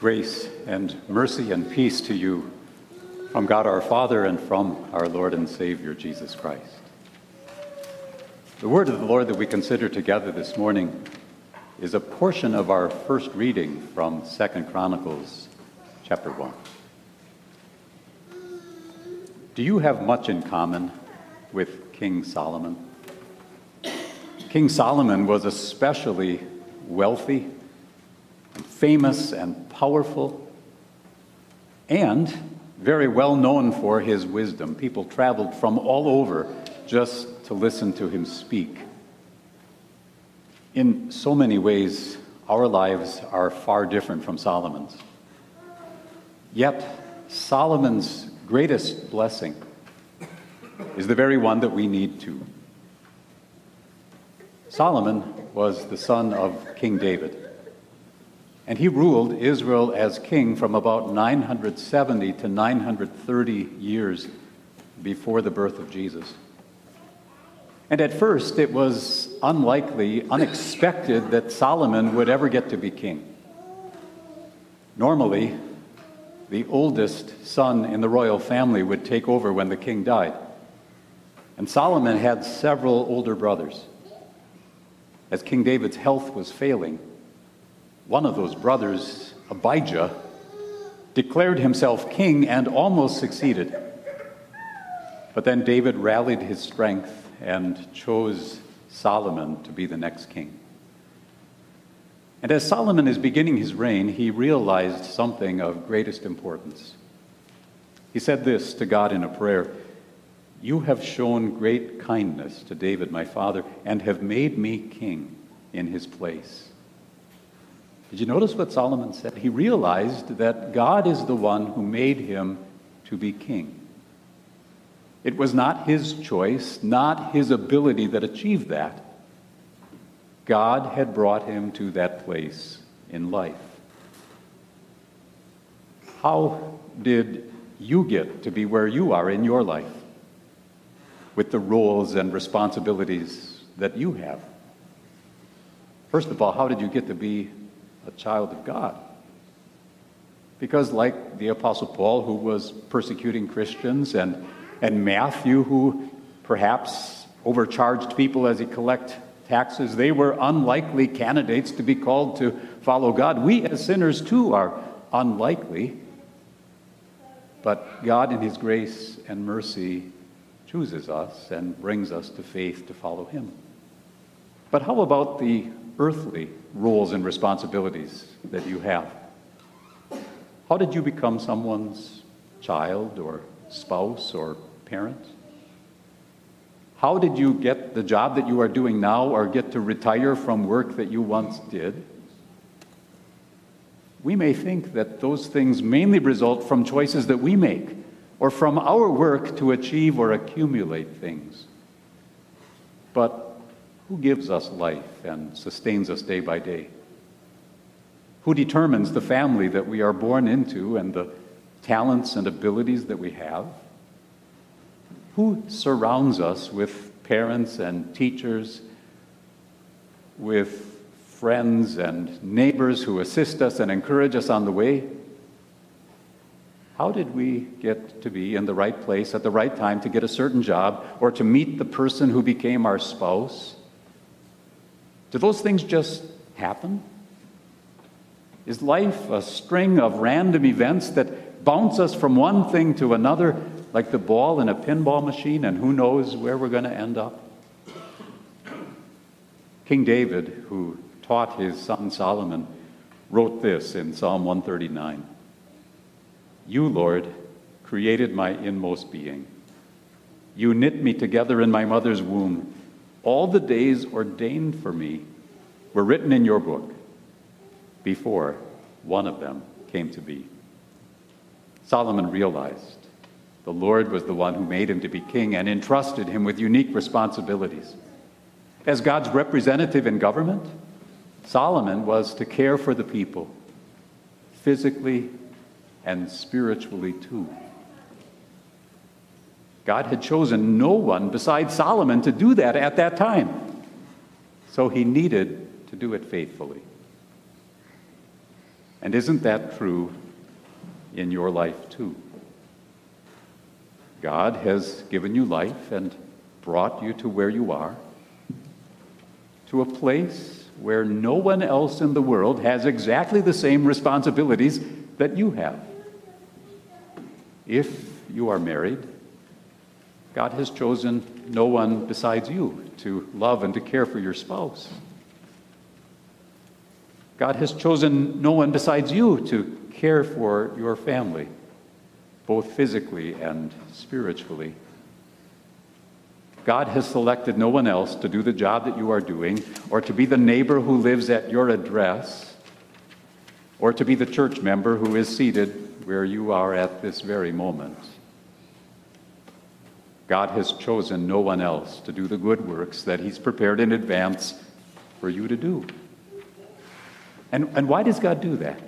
Grace and mercy and peace to you from God our Father and from our Lord and Savior Jesus Christ. The word of the Lord that we consider together this morning is a portion of our first reading from Second Chronicles chapter 1. Do you have much in common with King Solomon? King Solomon was especially wealthy, famous, and powerful, and very well known for his wisdom. People traveled from all over just to listen to him speak. In so many ways, our lives are far different from Solomon's. Yet, Solomon's greatest blessing is the very one that we need to. Solomon was the son of King David, and he ruled Israel as king from about 970 to 930 years before the birth of Jesus. And at first, it was unlikely, unexpected that Solomon would ever get to be king. Normally, the oldest son in the royal family would take over when the king died. And Solomon had several older brothers. As King David's health was failing, one of those brothers, Abijah, declared himself king and almost succeeded. But then David rallied his strength and chose Solomon to be the next king. And as Solomon is beginning his reign, he realized something of greatest importance. He said this to God in a prayer You have shown great kindness to David, my father, and have made me king in his place. Did you notice what Solomon said? He realized that God is the one who made him to be king. It was not his choice, not his ability that achieved that. God had brought him to that place in life. How did you get to be where you are in your life with the roles and responsibilities that you have? First of all, how did you get to be a child of God? Because, like the Apostle Paul, who was persecuting Christians, and, and Matthew, who perhaps overcharged people as he collected taxes, they were unlikely candidates to be called to follow God. We as sinners too are unlikely, but God, in His grace and mercy, chooses us and brings us to faith to follow Him. But how about the earthly roles and responsibilities that you have? How did you become someone's child or spouse or parent? How did you get the job that you are doing now or get to retire from work that you once did? We may think that those things mainly result from choices that we make or from our work to achieve or accumulate things. But who gives us life and sustains us day by day? Who determines the family that we are born into and the talents and abilities that we have? Who surrounds us with parents and teachers, with friends and neighbors who assist us and encourage us on the way? How did we get to be in the right place at the right time to get a certain job or to meet the person who became our spouse? Do those things just happen? Is life a string of random events that bounce us from one thing to another like the ball in a pinball machine, and who knows where we're going to end up? King David, who taught his son Solomon, wrote this in Psalm 139 You, Lord, created my inmost being. You knit me together in my mother's womb. All the days ordained for me were written in your book before one of them came to be. Solomon realized the Lord was the one who made him to be king and entrusted him with unique responsibilities. As God's representative in government, Solomon was to care for the people, physically and spiritually too. God had chosen no one besides Solomon to do that at that time, so he needed to do it faithfully. And isn't that true in your life too? God has given you life and brought you to where you are, to a place where no one else in the world has exactly the same responsibilities that you have. If you are married, God has chosen no one besides you to love and to care for your spouse. God has chosen no one besides you to care for your family, both physically and spiritually. God has selected no one else to do the job that you are doing, or to be the neighbor who lives at your address, or to be the church member who is seated where you are at this very moment. God has chosen no one else to do the good works that He's prepared in advance for you to do. And, and why does God do that?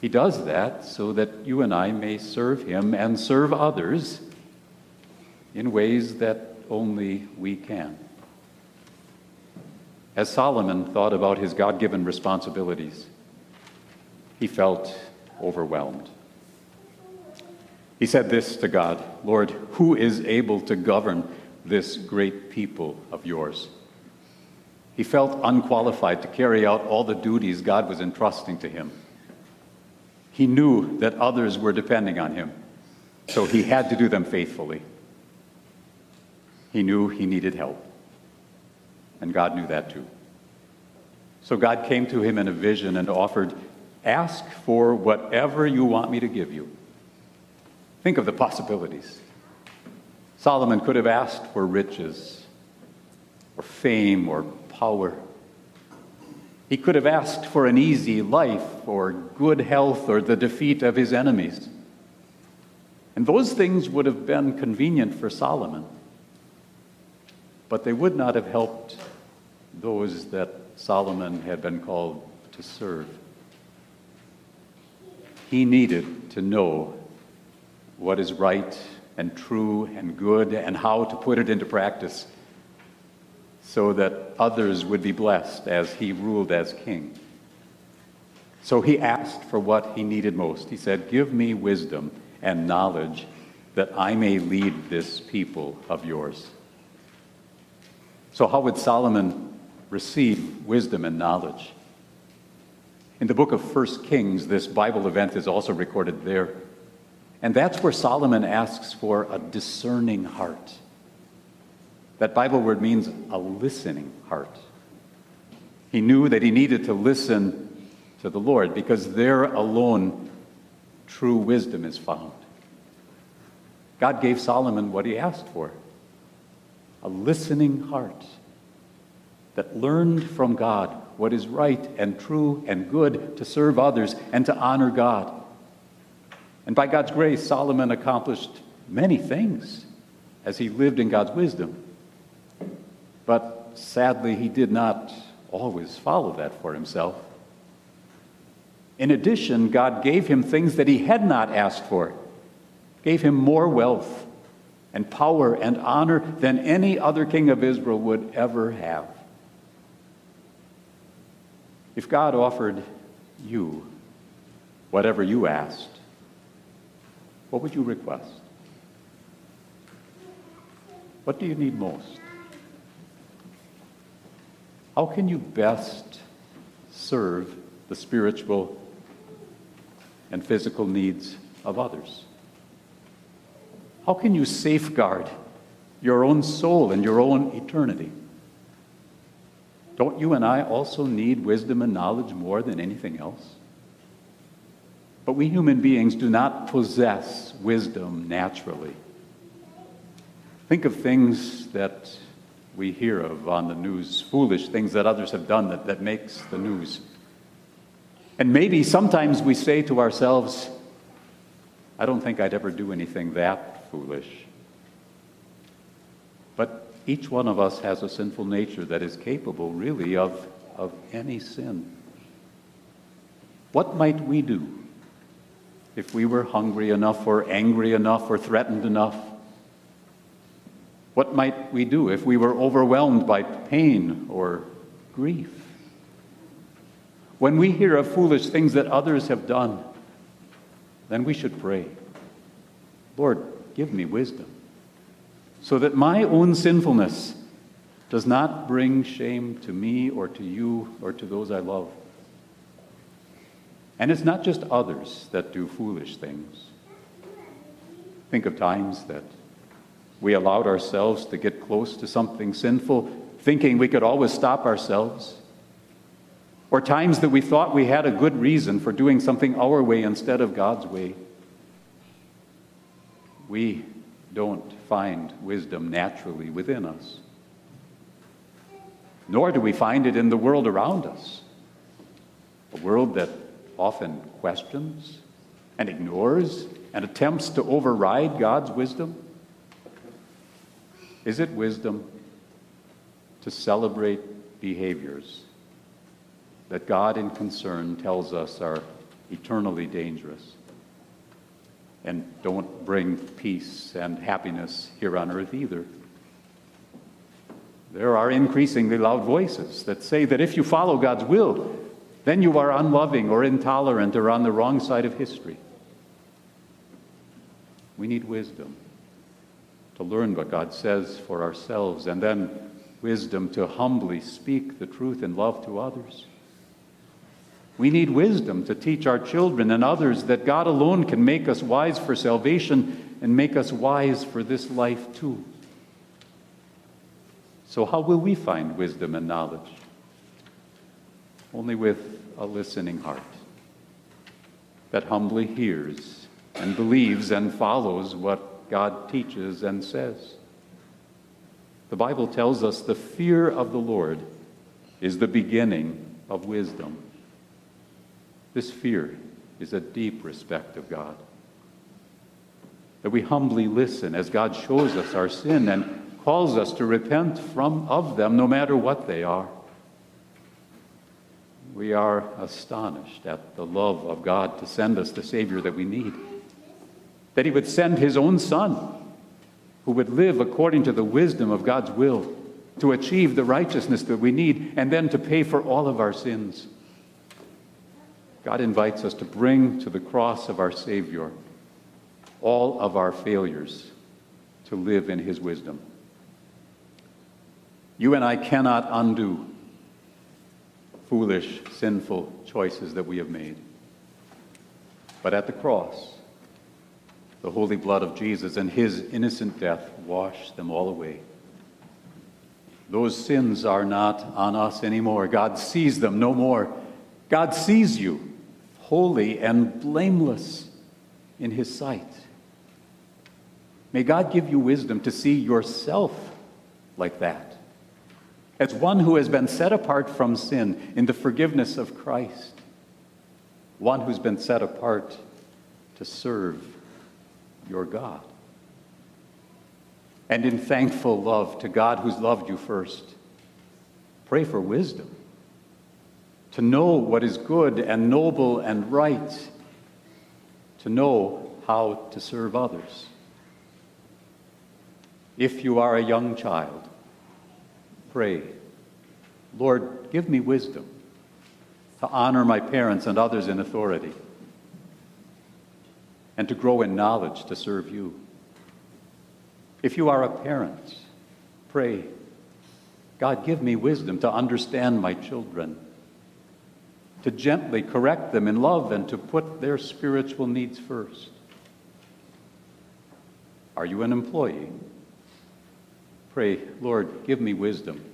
He does that so that you and I may serve Him and serve others in ways that only we can. As Solomon thought about his God given responsibilities, he felt overwhelmed. He said this to God Lord, who is able to govern this great people of yours? He felt unqualified to carry out all the duties God was entrusting to him. He knew that others were depending on him, so he had to do them faithfully. He knew he needed help. And God knew that too. So God came to him in a vision and offered, Ask for whatever you want me to give you. Think of the possibilities. Solomon could have asked for riches, or fame, or power. He could have asked for an easy life, or good health, or the defeat of his enemies. And those things would have been convenient for Solomon but they would not have helped those that Solomon had been called to serve. He needed to know what is right and true and good and how to put it into practice so that others would be blessed as he ruled as king. So he asked for what he needed most. He said, Give me wisdom and knowledge that I may lead this people of yours. So, how would Solomon receive wisdom and knowledge? In the book of First Kings, this Bible event is also recorded there. And that's where Solomon asks for a discerning heart. That Bible word means a listening heart. He knew that he needed to listen to the Lord because there alone true wisdom is found. God gave Solomon what he asked for a listening heart that learned from God what is right and true and good to serve others and to honor God. And by God's grace, Solomon accomplished many things as he lived in God's wisdom. But sadly, he did not always follow that for himself. In addition, God gave him things that he had not asked for, gave him more wealth and power and honor than any other king of Israel would ever have. If God offered you whatever you asked, what would you request? What do you need most? How can you best serve the spiritual and physical needs of others? How can you safeguard your own soul and your own eternity? Don't you and I also need wisdom and knowledge more than anything else? But we human beings do not possess wisdom naturally. Think of things that we hear of on the news, foolish things that others have done that, that makes the news. And maybe sometimes we say to ourselves, I don't think I'd ever do anything that foolish. But each one of us has a sinful nature that is capable, really, of, of any sin. What might we do if we were hungry enough, or angry enough, or threatened enough? What might we do if we were overwhelmed by pain or grief? when we hear of foolish things that others have done, then we should pray Lord, give me wisdom, so that my own sinfulness does not bring shame to me or to you or to those I love. And it's not just others that do foolish things. Think of times that we allowed ourselves to get close to something sinful, thinking we could always stop ourselves. Or times that we thought we had a good reason for doing something our way instead of God's way. We don't find wisdom naturally within us, nor do we find it in the world around us. A world that often questions and ignores and attempts to override God's wisdom? Is it wisdom to celebrate behaviors that God in concern tells us are eternally dangerous and don't bring peace and happiness here on earth either? There are increasingly loud voices that say that if you follow God's will, then you are unloving or intolerant or on the wrong side of history. We need wisdom to learn what God says for ourselves and then wisdom to humbly speak the truth in love to others. We need wisdom to teach our children and others that God alone can make us wise for salvation and make us wise for this life too. So, how will we find wisdom and knowledge? Only with a listening heart that humbly hears and believes and follows what God teaches and says. The Bible tells us the fear of the Lord is the beginning of wisdom. This fear is a deep respect of God. That we humbly listen as God shows us our sin and calls us to repent from of them no matter what they are we are astonished at the love of God to send us the Savior that we need. That He would send His own Son, who would live according to the wisdom of God's will, to achieve the righteousness that we need, and then to pay for all of our sins. God invites us to bring to the cross of our Savior all of our failures to live in His wisdom. You and I cannot undo foolish, sinful choices that we have made. But at the cross, the holy blood of Jesus and his innocent death wash them all away. Those sins are not on us anymore. God sees them no more. God sees you holy and blameless in his sight. May God give you wisdom to see yourself like that as one who has been set apart from sin in the forgiveness of Christ, one who's been set apart to serve your God. And in thankful love to God who's loved you first, pray for wisdom to know what is good and noble and right, to know how to serve others. If you are a young child, pray, Lord, give me wisdom to honor my parents and others in authority, and to grow in knowledge to serve you. If you are a parent, pray, God, give me wisdom to understand my children, to gently correct them in love, and to put their spiritual needs first. Are you an employee? Pray, Lord, give me wisdom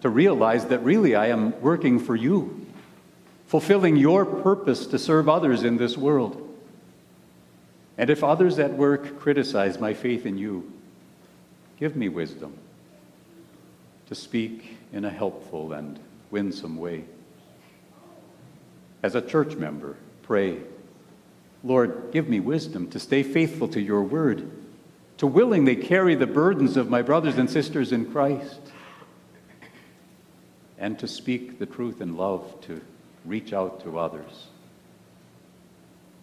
to realize that really I am working for you, fulfilling your purpose to serve others in this world. And if others at work criticize my faith in you, give me wisdom to speak in a helpful and winsome way. As a church member, pray, Lord, give me wisdom to stay faithful to your word to willingly carry the burdens of my brothers and sisters in Christ, and to speak the truth in love to reach out to others.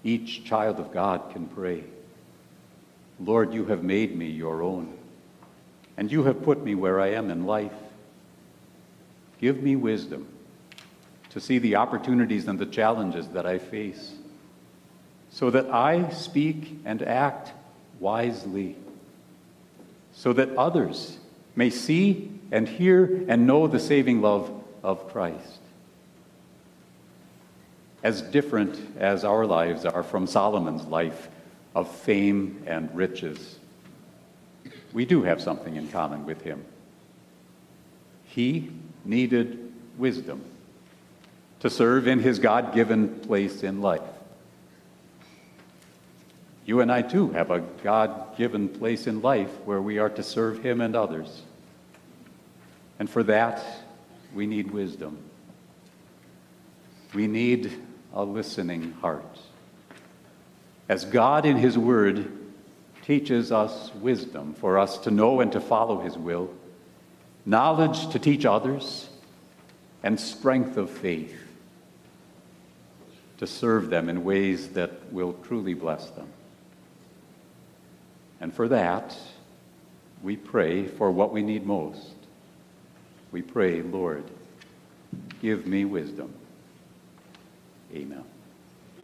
Each child of God can pray, Lord, you have made me your own, and you have put me where I am in life. Give me wisdom to see the opportunities and the challenges that I face, so that I speak and act wisely, so that others may see and hear and know the saving love of Christ. As different as our lives are from Solomon's life of fame and riches, we do have something in common with him. He needed wisdom to serve in his God given place in life. You and I too have a God given place in life where we are to serve him and others. And for that, we need wisdom. We need a listening heart. As God in his word teaches us wisdom for us to know and to follow his will, knowledge to teach others, and strength of faith to serve them in ways that will truly bless them. And for that, we pray for what we need most. We pray, Lord, give me wisdom. Amen.